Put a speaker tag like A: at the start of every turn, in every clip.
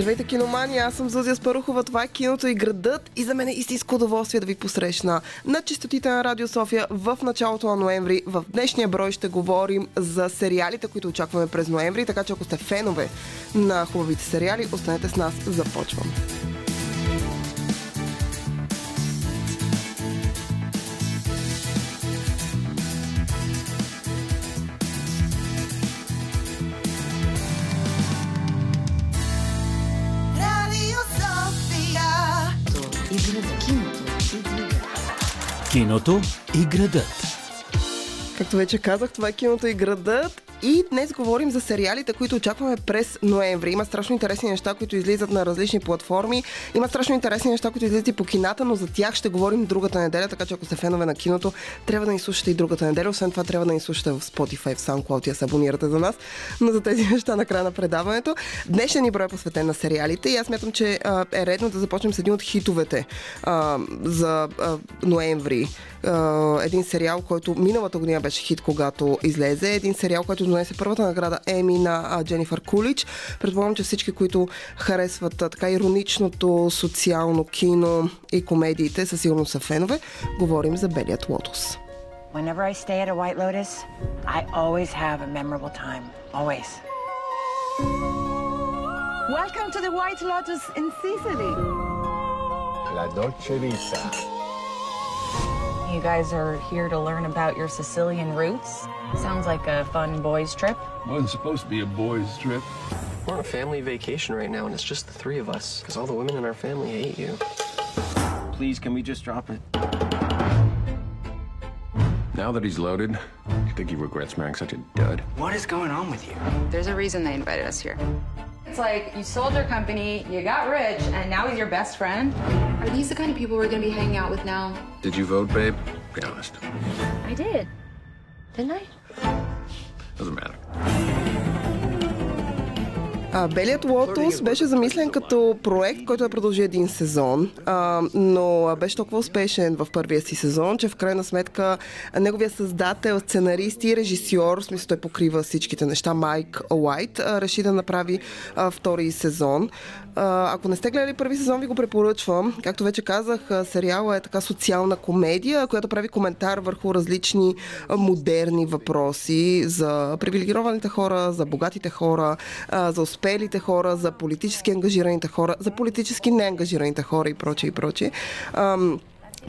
A: Здравейте, киномани! Аз съм Зузия Спарухова. Това е киното и градът и за мен е истинско удоволствие да ви посрещна на чистотите на Радио София в началото на ноември. В днешния брой ще говорим за сериалите, които очакваме през ноември, така че ако сте фенове на хубавите сериали, останете с нас. Започваме.
B: Киното и градът.
A: Както вече казах, това е киното и градът. И днес говорим за сериалите, които очакваме през ноември. Има страшно интересни неща, които излизат на различни платформи. Има страшно интересни неща, които излизат и по кината, но за тях ще говорим другата неделя, така че ако сте фенове на киното, трябва да ни слушате и другата неделя. Освен това, трябва да ни слушате в Spotify, в SoundCloud и да се абонирате за нас. Но за тези неща на края на предаването. Днешният ни брой е посветен на сериалите и аз мятам, че е редно да започнем с един от хитовете а, за а, ноември. А, един сериал, който миналата година беше хит, когато излезе. Един сериал, който донесе първата награда Еми на а, Дженифър Кулич. Предполагам, че всички, които харесват а, така ироничното социално кино и комедиите, със сигурност са фенове. Говорим за Белият лотос.
C: Whenever I stay at a White Lotus, I always have a memorable time. Always.
D: Welcome to the White Lotus in Sicily.
E: La Dolce Vita.
F: You guys are here to learn about your Sicilian roots. Sounds like a fun boys' trip.
G: Wasn't supposed to be a boys' trip.
H: We're on a family vacation right now, and it's just the three of us because all the women in our family hate you.
G: Please, can we just drop it?
E: Now that he's loaded, you think he regrets marrying such a dud?
H: What is going on with you?
I: There's a reason they invited us here.
F: It's like you sold your company, you got rich, and now he's your best friend.
I: Are these the kind of people we're gonna be hanging out with now?
E: Did you vote, babe? Be honest.
I: I did. Didn't I?
E: Doesn't matter.
A: А, Белият лотос беше замислен като проект, който да продължи един сезон, а, но беше толкова успешен в първия си сезон, че в крайна сметка неговия създател, сценарист и режисьор, в смисъл той покрива всичките неща, Майк Уайт, реши да направи а, втори сезон. А, ако не сте гледали първи сезон, ви го препоръчвам. Както вече казах, сериала е така социална комедия, която прави коментар върху различни модерни въпроси за привилегированите хора, за богатите хора, а, за успелите хора, за политически ангажираните хора, за политически неангажираните хора и прочее и прочее.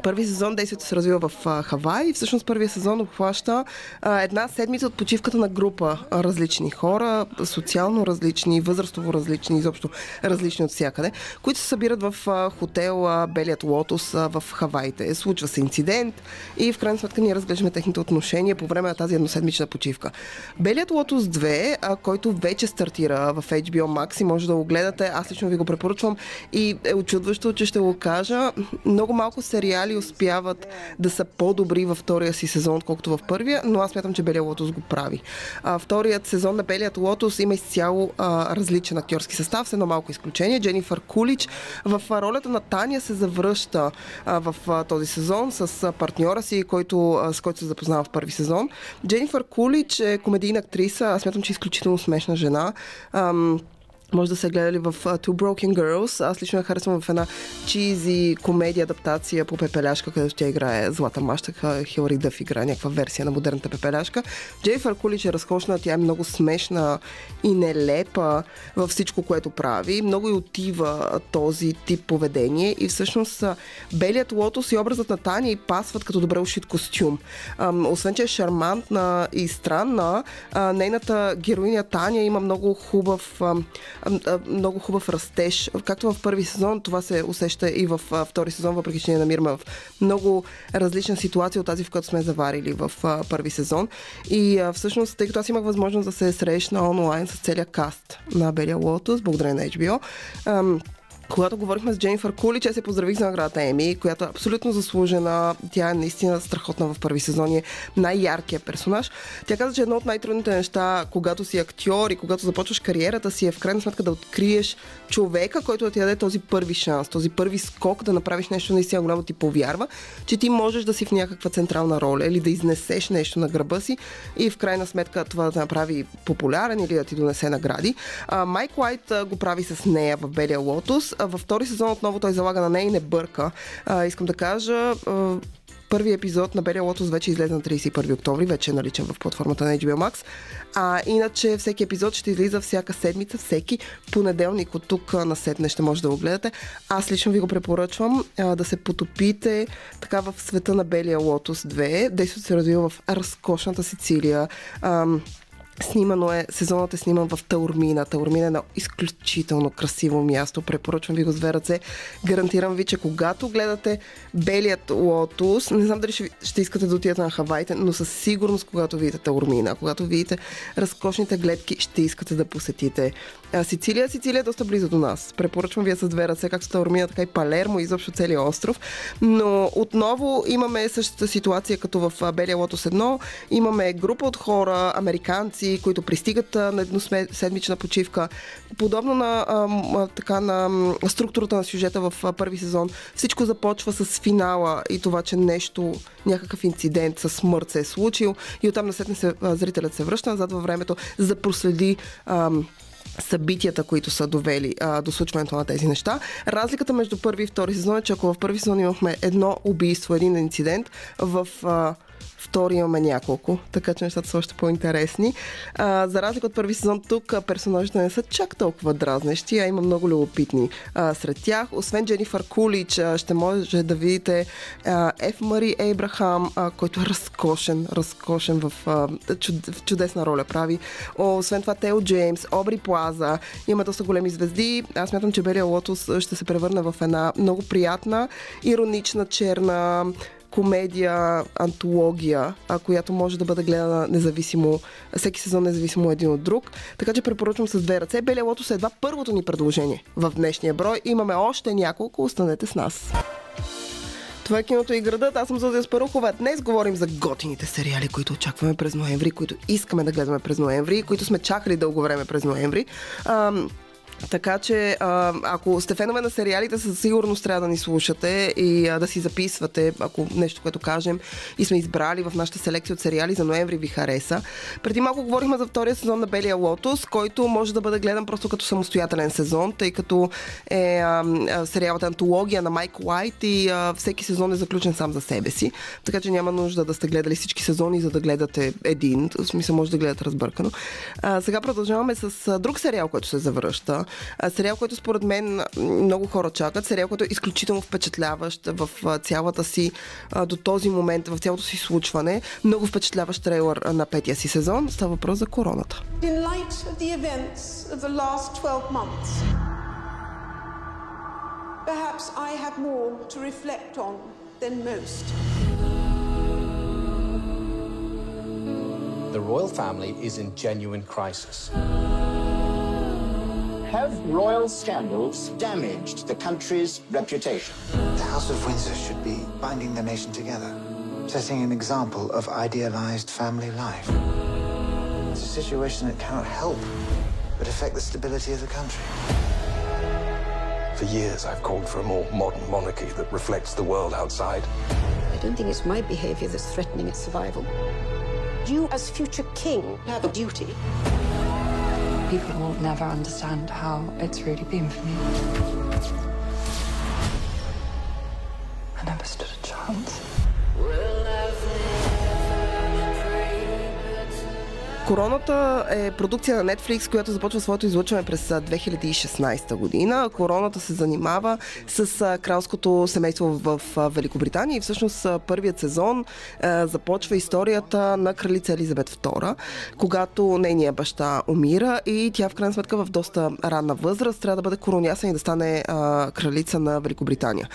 A: Първи сезон действието се развива в а, Хавай и всъщност първия сезон обхваща а, една седмица от почивката на група различни хора, социално различни, възрастово различни, изобщо различни от всякъде, които се събират в а, хотел а, Белият Лотос а, в Хавайте. Случва се инцидент и в крайна сметка ние разглеждаме техните отношения по време на тази едноседмична почивка. Белият Лотос 2, а, който вече стартира в HBO Max и може да го гледате, аз лично ви го препоръчвам и е очудващо, че ще го кажа. Много малко сериали успяват да са по-добри във втория си сезон, отколкото в първия, но аз смятам, че Белият Лотос го прави. А, вторият сезон на Белият Лотос има изцяло а, различен актьорски състав, с едно малко изключение. Дженифър Кулич в ролята на Таня се завръща а, в а, този сезон с а, партньора си, който, а, с който се запознава в първи сезон. Дженифър Кулич е комедийна актриса, аз смятам, че е изключително смешна жена. Ам, може да се гледали в Two Broken Girls. Аз лично я харесвам в една чизи комедия адаптация по Пепеляшка, където тя играе Злата мащаха. Хилари Дъф играе някаква версия на модерната Пепеляшка. Джейфър Кулич е разкошна, тя е много смешна и нелепа във всичко, което прави. Много и отива този тип поведение и всъщност Белият лотос и образът на Таня и пасват като добре ушит костюм. Ам, освен, че е шармантна и странна, а, нейната героиня Таня има много хубав ам, много хубав растеж. Както в първи сезон, това се усеща и в втори сезон, въпреки че ние намираме в много различна ситуация от тази, в която сме заварили в първи сезон. И всъщност, тъй като аз имах възможност да се срещна онлайн с целия каст на Белия Лотос, благодарение на HBO, когато говорихме с Дженнифър Кули, че се поздравих за наградата Еми, която е абсолютно заслужена. Тя е наистина страхотна в първи сезон. Е най-яркият персонаж. Тя каза, че едно от най-трудните неща, когато си актьор и когато започваш кариерата си, е в крайна сметка да откриеш човека, който да ти даде този първи шанс, този първи скок да направиш нещо наистина голямо ти повярва, че ти можеш да си в някаква централна роля или да изнесеш нещо на гърба си и в крайна сметка това да те направи популярен или да ти донесе награди. А, Майк Уайт го прави с нея в Белия лотос. Във втори сезон отново той залага на нея и не бърка. А, искам да кажа, Първи епизод на Белия Лотос вече излезе на 31 октомври, вече е наличен в платформата на HBO Max. А иначе всеки епизод ще излиза всяка седмица, всеки понеделник от тук на сетне ще може да го гледате. Аз лично ви го препоръчвам а, да се потопите така в света на Белия Лотос 2. Действието се развива в разкошната Сицилия. Ам, Снимано е, сезонът е сниман в Таурмина. Таурмина е едно изключително красиво място. Препоръчвам ви го с две. Гарантирам ви, че когато гледате Белият лотос, не знам дали ще, ще искате да отидете на Хавайте, но със сигурност, когато видите Таурмина, когато видите разкошните гледки, ще искате да посетите а, Сицилия. Сицилия е доста близо до нас. Препоръчвам ви с две ръце, както Таурмина, така и Палермо, изобщо целият остров. Но отново имаме същата ситуация, като в Белия лотос 1. Имаме група от хора, американци, които пристигат на едноседмична почивка. Подобно на, така, на структурата на сюжета в първи сезон, всичко започва с финала и това, че нещо, някакъв инцидент с смърт се е случил и оттам насетне се, а, зрителят се връща назад във времето, за да проследи събитията, които са довели а, до случването на тези неща. Разликата между първи и втори сезон е, че ако в първи сезон имахме едно убийство, един инцидент, в а, втори имаме няколко, така че нещата са още по-интересни. А, за разлика от първи сезон, тук персонажите не са чак толкова дразнещи, а има много любопитни а, сред тях. Освен Дженифър Кулич, а, ще може да видите а, Еф Мари Ейбрахам, а, който е разкошен, разкошен в, а, чуд, в чудесна роля прави. О, освен това Тео Джеймс, Обри Плаза, има доста големи звезди. Аз мятам, че Белия Лотос ще се превърне в една много приятна, иронична, черна комедия, антология, а, която може да бъде гледана независимо, всеки сезон независимо един от друг. Така че препоръчвам с две ръце. Белия лотос е едва първото ни предложение в днешния брой. Имаме още няколко, останете с нас. Това е киното и градът. Аз съм Зозия Спарухова. Днес говорим за готините сериали, които очакваме през ноември, които искаме да гледаме през ноември, които сме чакали дълго време през ноември. Ам, така че, ако сте фенове на сериалите, със сигурност трябва да ни слушате и да си записвате, ако нещо, което кажем и сме избрали в нашата селекция от сериали за ноември ви хареса. Преди малко говорихме за втория сезон на Белия Лотос, който може да бъде гледан просто като самостоятелен сезон, тъй като е а, сериалът антология на Майк Уайт и всеки сезон е заключен сам за себе си. Така че няма нужда да сте гледали всички сезони, за да гледате един. В смисъл, може да гледате разбъркано. А, сега продължаваме с друг сериал, който се завръща. Сериал, който според мен много хора чакат. Сериал, който е изключително впечатляващ в цялата си до този момент, в цялото си случване. Много впечатляващ трейлър на петия си сезон. Става въпрос за короната.
J: In light of the events of the last 12 months, perhaps I have more to reflect on than most.
K: The royal family is in genuine crisis.
L: Have royal scandals damaged the country's reputation?
M: The House of Windsor should be binding the nation together, setting an example of idealized family life. It's a situation that cannot help but affect the stability of the country.
N: For years, I've called for a more modern monarchy that reflects the world outside.
O: I don't think it's my behavior that's threatening its survival. You, as future king, have a duty.
P: People will never understand how it's really been for me. I never stood a chance.
A: Короната е продукция на Netflix, която започва своето излъчване през 2016 година. Короната се занимава с кралското семейство в Великобритания и всъщност първият сезон започва историята на кралица Елизабет II, когато нейният баща умира и тя в крайна сметка в доста ранна възраст трябва да бъде коронясана и да стане кралица на Великобритания.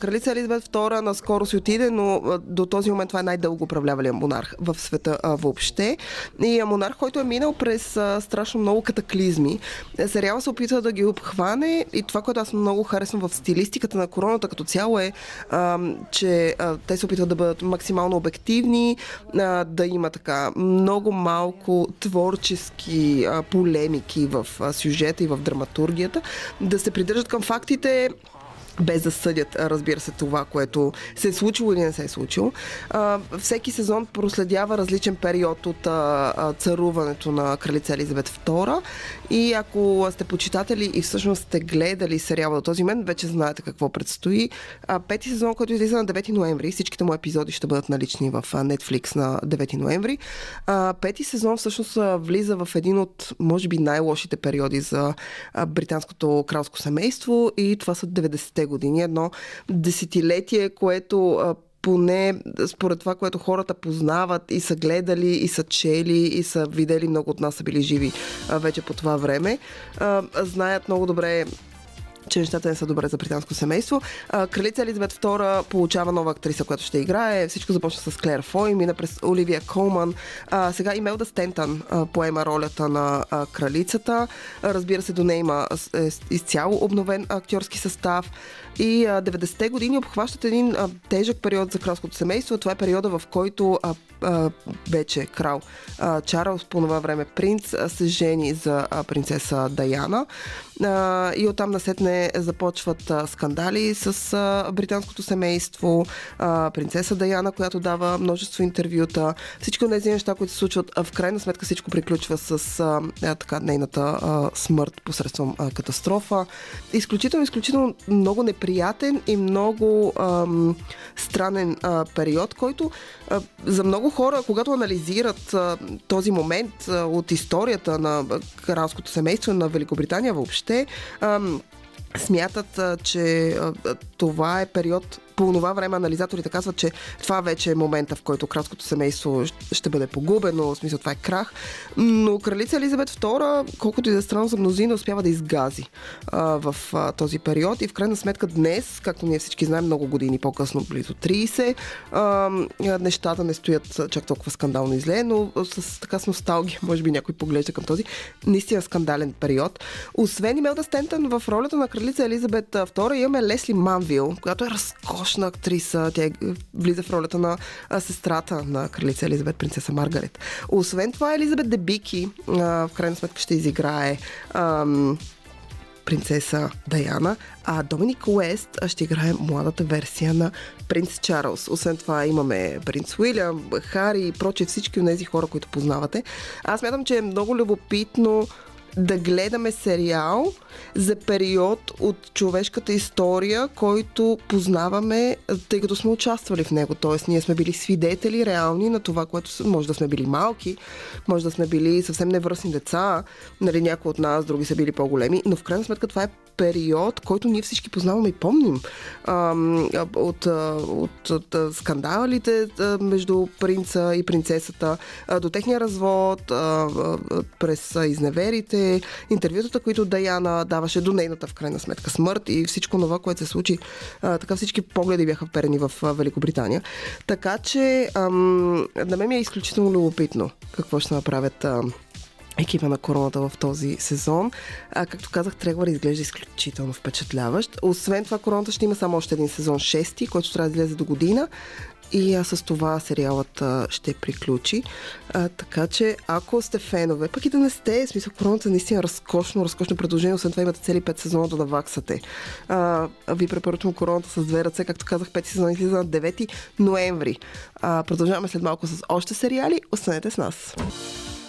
A: Кралица Елизабет II наскоро си отиде, но до този момент това е най-дълго управлявалия монарх в света въобще. И Монарх, който е минал през а, страшно много катаклизми, е, сериала се опитва да ги обхване и това, което аз много харесвам в стилистиката на короната като цяло е, а, че а, те се опитват да бъдат максимално обективни, а, да има така много малко творчески а, полемики в а, сюжета и в драматургията, да се придържат към фактите, без да съдят, разбира се, това, което се е случило или не се е случило. Всеки сезон проследява различен период от царуването на кралица Елизабет II и ако сте почитатели и всъщност сте гледали сериала до този момент, вече знаете какво предстои. Пети сезон, който излиза на 9 ноември, всичките му епизоди ще бъдат налични в Netflix на 9 ноември. Пети сезон всъщност влиза в един от, може би, най-лошите периоди за британското кралско семейство и това са 90-те години. Едно десетилетие, което поне според това, което хората познават и са гледали, и са чели, и са видели, много от нас са били живи вече по това време, знаят много добре че нещата не са добре за британско семейство. Кралица Елизабет II получава нова актриса, която ще играе. Всичко започна с Клер Фой, мина през Оливия Колман. А, сега Имелда Стентън поема ролята на кралицата. Разбира се, до нея има е, изцяло обновен актьорски състав. И а, 90-те години обхващат един тежък период за кралското семейство. Това е периода, в който а, вече крал а, Чарлз, по това време принц, се жени за принцеса Даяна. А, и оттам насетне започват скандали с британското семейство, принцеса Даяна, която дава множество интервюта, всички тези неща, които се случват. В крайна сметка всичко приключва с така, нейната смърт посредством катастрофа. Изключително, изключително много неприятен и много ам, странен а, период, който а, за много хора, когато анализират а, този момент а, от историята на кралското семейство на Великобритания въобще, ам, смятат, че това е период по това време анализаторите казват, че това вече е момента, в който кралското семейство ще бъде погубено, в смисъл това е крах. Но кралица Елизабет II, колкото и да е странно за мнозина, успява да изгази а, в а, този период и в крайна сметка днес, както ние всички знаем, много години по-късно, близо 30, а, нещата не стоят чак толкова скандално и зле, но с така с носталгия, може би някой поглежда към този наистина скандален период. Освен Имелда Стентън в ролята на кралица Елизабет II имаме Лесли Манвил, която е разкошна страхотна актриса. Тя влиза в ролята на сестрата на кралица Елизабет, принцеса Маргарет. Освен това, Елизабет Дебики в крайна сметка ще изиграе принцеса Даяна, а Доминик Уест ще играе младата версия на принц Чарлз. Освен това имаме принц Уилям, Хари и прочие всички от тези хора, които познавате. Аз мятам, че е много любопитно да гледаме сериал за период от човешката история, който познаваме, тъй като сме участвали в него. Тоест, ние сме били свидетели реални на това, което може да сме били малки, може да сме били съвсем невръстни деца, нали, някои от нас, други са били по-големи, но в крайна сметка това е период, който ние всички познаваме и помним. А, от, от, от, от скандалите между принца и принцесата, до техния развод, през изневерите, интервютата, които Даяна даваше до нейната в крайна сметка смърт и всичко това, което се случи. Така всички погледи бяха вперени в Великобритания. Така че на мен ми е изключително любопитно какво ще направят екипа на короната в този сезон. А, както казах, Трегвар изглежда изключително впечатляващ. Освен това, короната ще има само още един сезон 6, който трябва да излезе до година. И а, с това сериалът а, ще приключи. А, така че, ако сте фенове, пък и да не сте, смисъл, короната е наистина разкошно, разкошно предложение, освен това имате цели 5 сезона да наваксате. А, ви препоръчвам короната с две ръце, както казах, 5 сезона излиза на 9 ноември. А, продължаваме след малко с още сериали. Останете с нас.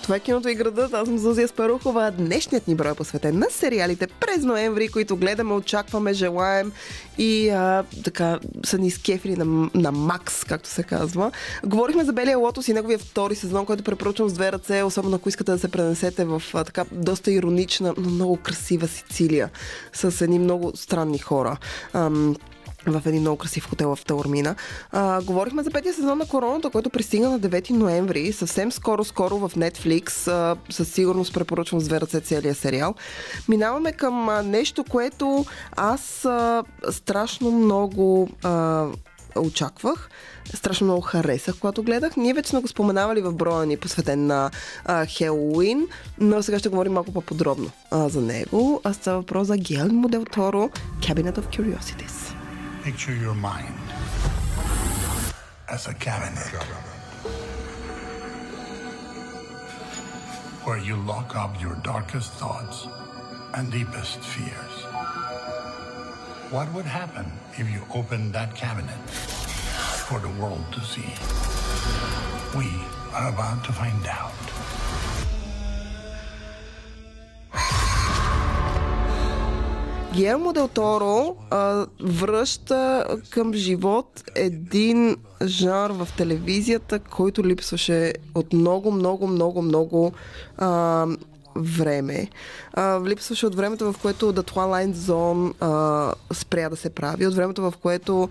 A: Това е киното и градът. Аз съм Зузия Спарухова. Днешният ни брой е посветен на сериалите през ноември, които гледаме, очакваме, желаем и а, така са ни скефили на, на макс, както се казва. Говорихме за Белия лотос и неговия втори сезон, който препоръчвам с две ръце, особено ако искате да се пренесете в а, така доста иронична, но много красива Сицилия с едни много странни хора. Ам, в един много красив хотел в Таурмина. А, говорихме за петия сезон на короната, който пристигна на 9 ноември. Съвсем скоро-скоро в Netflix. А, със сигурност препоръчвам с две ръце целият сериал. Минаваме към а, нещо, което аз а, страшно много а, очаквах. Страшно много харесах, когато гледах. Ние вече сме го споменавали в броя ни, посветен на а, Хелоуин, но сега ще говорим малко по-подробно а, за него. А става въпрос за Гелмо Дел Торо, Cabinet of Curiosities.
Q: Picture your mind as a cabinet where you lock up your darkest thoughts and deepest fears. What would happen if you opened that cabinet for the world to see? We are about to find out.
A: Гелмо Дел Торо а, връща към живот един жанр в телевизията, който липсваше от много, много, много, много а, време. А, липсваше от времето, в което The Twilight Zone а, спря да се прави, от времето, в което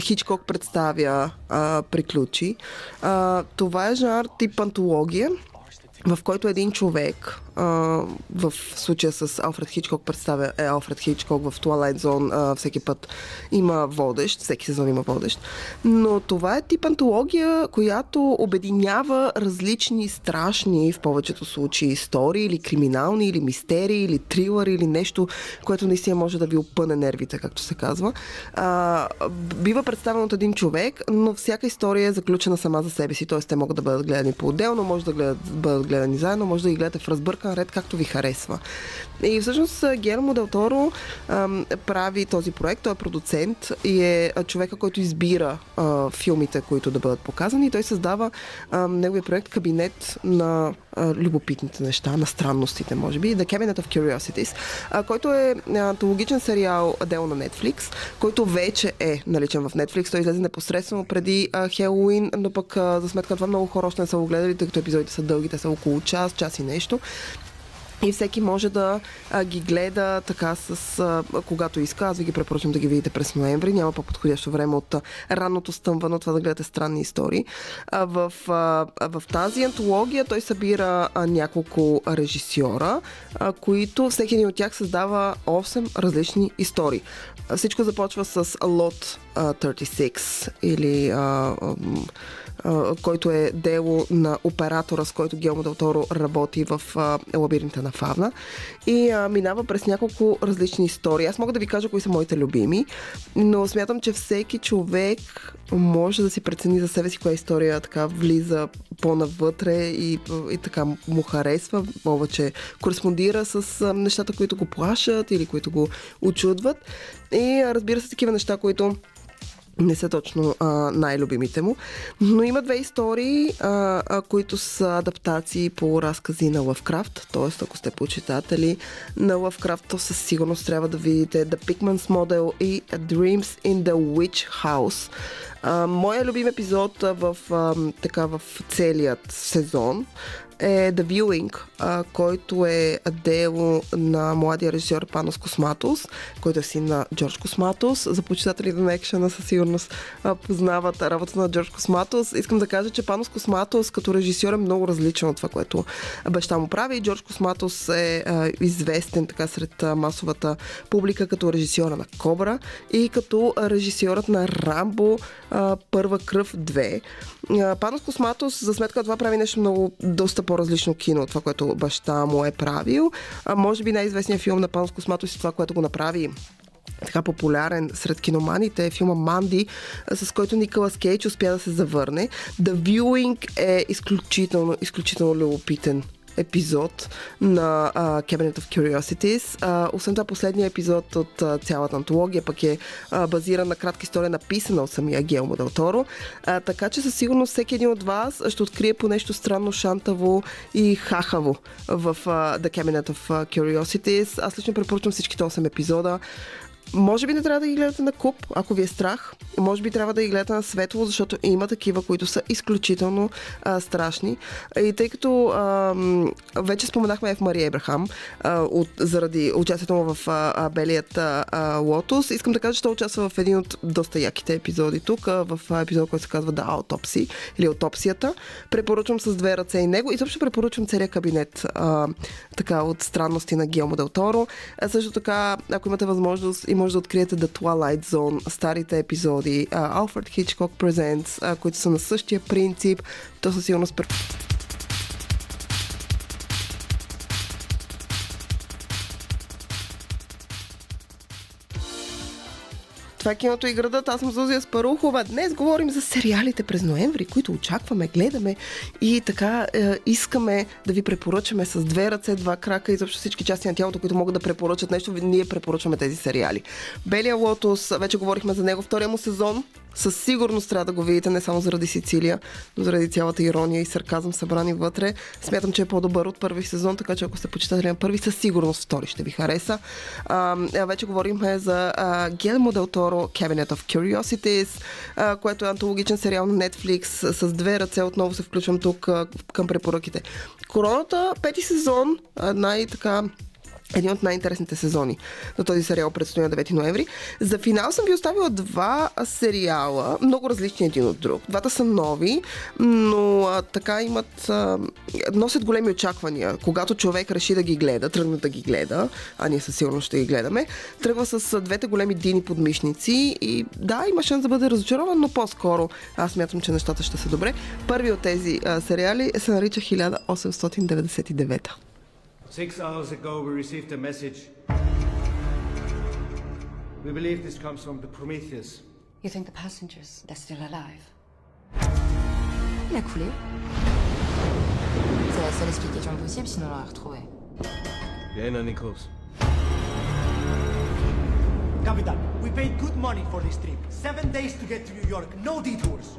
A: Хичкок представя а, приключи. А, това е жанр тип антология, в който един човек, в случая с Алфред Хичкок представя е Алфред Хичкок в Twilight Zone, всеки път има водещ, всеки сезон има водещ, но това е тип антология, която обединява различни страшни, в повечето случаи, истории или криминални, или мистерии, или трилъри, или нещо, което наистина може да ви опъне нервите, както се казва. А, бива представен от един човек, но всяка история е заключена сама за себе си, т.е. те могат да бъдат гледани по-отделно, може да бъдат гледани заедно, може да ги гледате в ред, както ви харесва. И всъщност Гермо Дел Торо ам, прави този проект, той е продуцент и е човека, който избира а, филмите, които да бъдат показани. Той създава ам, неговия проект кабинет на любопитните неща, на странностите, може би, The Cabinet of Curiosities, а, който е антологичен сериал дело на Netflix, който вече е наличен в Netflix. Той излезе непосредствено преди а, Хелоуин, но пък а, за сметка на това много хора още не са го гледали, тъй като епизодите са дълги, те са около час, час и нещо. И всеки може да а, ги гледа така с а, когато иска. Аз ви ги препоръчвам да ги видите през ноември. Няма по-подходящо време от ранното стъмвано това да гледате странни истории. А, в, а, в тази антология той събира а, няколко режисьора, а, които всеки един от тях създава 8 различни истории. А, всичко започва с Lot а, 36 или а, а, който е дело на оператора, с който Гелмо Дел Торо работи в лабиринта на Фавна и минава през няколко различни истории. Аз мога да ви кажа кои са моите любими, но смятам, че всеки човек може да си прецени за себе си коя история така влиза по-навътре и, и така му харесва, повече кореспондира с нещата, които го плашат или които го очудват. И разбира се, такива неща, които не са точно а, най-любимите му. Но има две истории, а, а, които са адаптации по разкази на Лъвкрафт. Т.е. ако сте почитатели на Лъвкрафт, то със сигурност трябва да видите The Pigman's Model и Dreams in the Witch House. А, моя любим епизод в, а, така, в целият сезон е The Viewing, а, който е дело на младия режисьор Панос Косматос, който е син на Джордж Косматос. За почитателите на екшена със сигурност а, познават работа на Джордж Косматос. Искам да кажа, че Панос Косматос като режисьор е много различен от това, което баща му прави. Джордж Косматос е а, известен така сред масовата публика като режисьора на Кобра и като режисьорът на Рамбо а, Първа кръв 2. Панос Косматос за сметка това прави нещо много доста по-различно кино от това, което баща му е правил. А, може би най-известният филм на Панос Косматос е това, което го направи така популярен сред киноманите е филма Манди, с който Николас Кейдж успя да се завърне. The Viewing е изключително, изключително любопитен епизод на uh, Cabinet of Curiosities. Uh, освен това, последният епизод от uh, цялата антология пък е uh, базиран на кратка история, написана от самия Гелмо Дел Торо. Така че със сигурност всеки един от вас ще открие по нещо странно, шантаво и хахаво в uh, The Cabinet of Curiosities. Аз лично препоръчвам всичките 8 епизода. Може би не трябва да ги гледате на куп, ако ви е страх. Може би трябва да ги гледате на светло, защото има такива, които са изключително а, страшни. И тъй като а, вече споменахме в Мария Ебрахам а, от, заради участието му в а, Белият а, Лотос, искам да кажа, че той участва в един от доста яките епизоди тук, а, в епизод, който се казва Да, Аутопси или Аутопсията. Препоръчвам с две ръце и него. И също препоръчвам целият кабинет а, така, от странности на Гелмо Дел. А, също така, ако имате възможност, може да откриете The Twilight Zone, старите епизоди, а, Alfred Hitchcock Presents, а, които са на същия принцип. То със сигурност Това е киното и градът. Аз съм Зузия Спарухова. Днес говорим за сериалите през ноември, които очакваме, гледаме и така е, искаме да ви препоръчаме с две ръце, два крака и изобщо всички части на тялото, които могат да препоръчат нещо. Ние препоръчваме тези сериали. Белия лотос, вече говорихме за него, втория му сезон. Със сигурност трябва да го видите, не само заради Сицилия, но заради цялата ирония и сарказъм събрани вътре. Смятам, че е по-добър от първи сезон, така че ако сте почитатели на първи, със сигурност втори ще ви хареса. А, вече говорихме за а, Гелмо Торо Cabinet of Curiosities, а, което е антологичен сериал на Netflix. С две ръце отново се включвам тук а, към препоръките. Короната, пети сезон, най-така един от най-интересните сезони на този сериал предстои на 9 ноември. За финал съм ви оставила два сериала, много различни един от друг. Двата са нови, но а, така имат... А, носят големи очаквания. Когато човек реши да ги гледа, тръгне да ги гледа, а ние със сигурност ще ги гледаме, тръгва с двете големи дини подмишници и да, има шанс да бъде разочарован, но по-скоро аз мятам, че нещата ще са добре. Първи от тези а, сериали се нарича 1899.
R: Six hours ago, we received a message. We believe this comes from the Prometheus.
B: You think the passengers, they're still alive? Il a coulé. C'est la seule explication possible, sinon on l'aurait retrouvé.
R: Vienna, Nichols.
S: Capitan, we paid good money for this trip. Seven days to get to New York, no detours.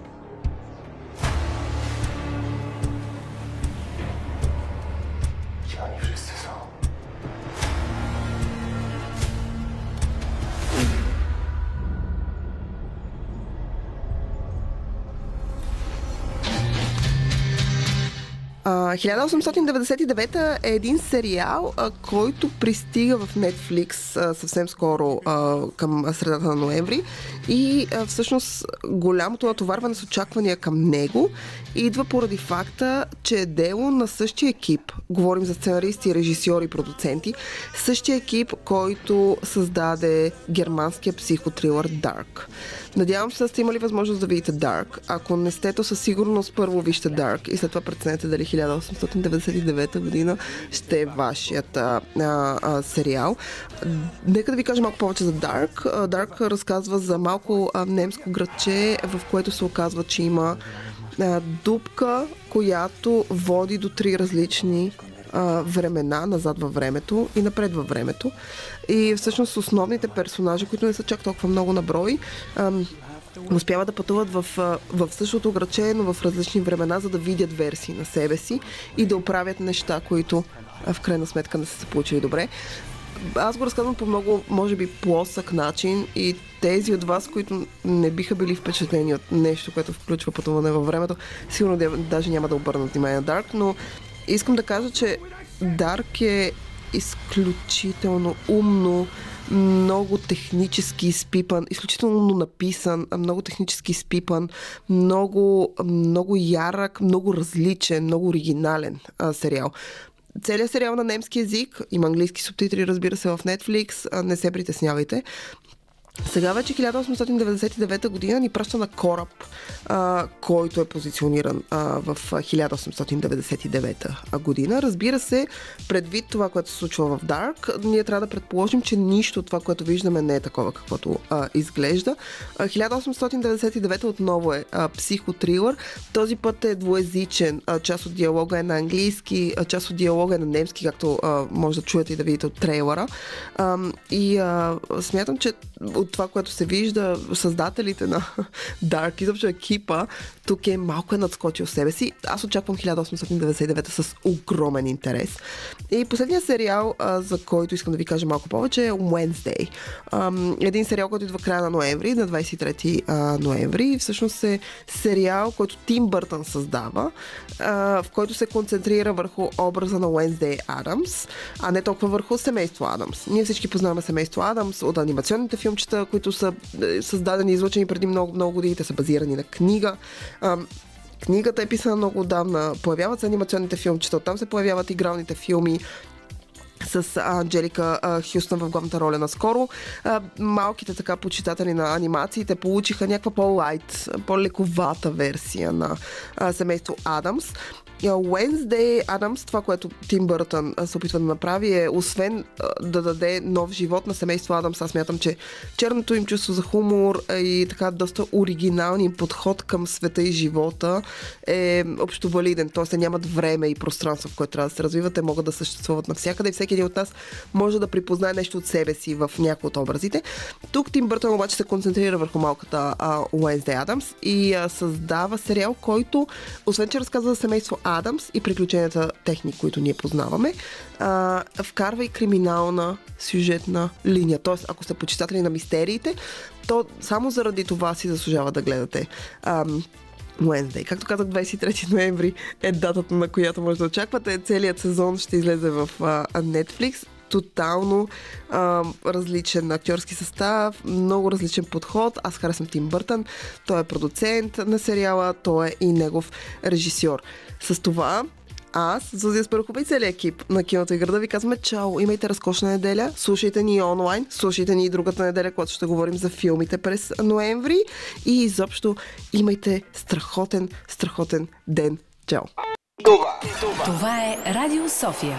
A: uh, 1899 е един сериал, а, който пристига в Netflix а, съвсем скоро а, към средата на ноември и а, всъщност голямото натоварване с очаквания към него идва поради факта, че е дело на същия екип, говорим за сценаристи, режисьори, продуценти, същия екип, който създаде германския психотрилър Dark. Надявам се да сте имали възможност да видите Dark. Ако не сте, то със сигурност първо вижте Dark и след това преценете дали 1899 година ще е вашият а, а, сериал. Нека да ви кажа малко повече за Dark. Dark разказва за малко а, немско градче, в което се оказва, че има а, дупка, която води до три различни времена, назад във времето и напред във времето. И всъщност основните персонажи, които не са чак толкова много на брой, успяват да пътуват в, в същото граче, но в различни времена, за да видят версии на себе си и да оправят неща, които в крайна сметка не са се получили добре. Аз го разказвам по много, може би, плосък начин и тези от вас, които не биха били впечатлени от нещо, което включва пътуване във времето, сигурно даже няма да обърнат внимание на Дарк, но искам да кажа, че Дарк е изключително умно, много технически изпипан, изключително написан, много технически изпипан, много, много ярък, много различен, много оригинален а, сериал. Целият сериал на немски язик, има английски субтитри, разбира се, в Netflix, а, не се притеснявайте. Сега вече 1899 година ни праща на кораб, а, който е позициониран а, в 1899 година. Разбира се, предвид това, което се случва в Dark, ние трябва да предположим, че нищо от това, което виждаме, не е такова, каквото а, изглежда. А, 1899 отново е а, психотрилър. Този път е двуезичен. А, част от диалога е на английски, а, част от диалога е на немски, както а, може да чуете и да видите от трейлера. А, и а, смятам, че от това, което се вижда, създателите на Dark, изобщо екипа, тук е малко е надскочил себе си. Аз очаквам 1899 с огромен интерес. И последният сериал, а, за който искам да ви кажа малко повече е Wednesday. А, един сериал, който идва края на ноември, на 23 а, ноември. Всъщност е сериал, който Тим Бъртън създава, а, в който се концентрира върху образа на Wednesday Адамс, а не толкова върху семейство Адамс. Ние всички познаваме семейство Адамс от анимационните филмчета, които са е, създадени и излучени преди много, много години. Те са базирани на книга. Книгата е писана много отдавна, появяват се анимационните филмчета, оттам се появяват игралните филми. С Анджелика Хюстън в главната роля наскоро. Малките така почитатели на анимациите получиха някаква по-лайт, по-лековата версия на семейство Адамс. Wednesday Адамс, това, което Тим Бъртън се опитва да направи е, освен да даде нов живот на семейство Адамс, аз смятам, че черното им чувство за хумор и така доста оригинални подход към света и живота е общо валиден. Тоест, нямат време и пространство, в което трябва да се развиват, те могат да съществуват навсякъде и всеки един от нас може да припознае нещо от себе си в някои от образите. Тук Тим Бъртън обаче се концентрира върху малката а, Wednesday Адамс и а, създава сериал, който, освен че разказва за семейство Адамс и приключенията техни, които ние познаваме, а, вкарва и криминална сюжетна линия. Тоест, ако сте почитатели на мистериите, то само заради това си заслужава да гледате. Ам, Wednesday. Както казах, 23 ноември е датата, на която може да очаквате. Целият сезон ще излезе в а, Netflix тотално а, различен актьорски състав, много различен подход. Аз харесвам Тим Бъртън. Той е продуцент на сериала, той е и негов режисьор. С това аз, Зузия Спарухова и целият екип на Киното и града ви казваме чао, имайте разкошна неделя, слушайте ни онлайн, слушайте ни и другата неделя, когато ще говорим за филмите през ноември и изобщо имайте страхотен, страхотен ден. Чао!
T: Това, това. е Радио София.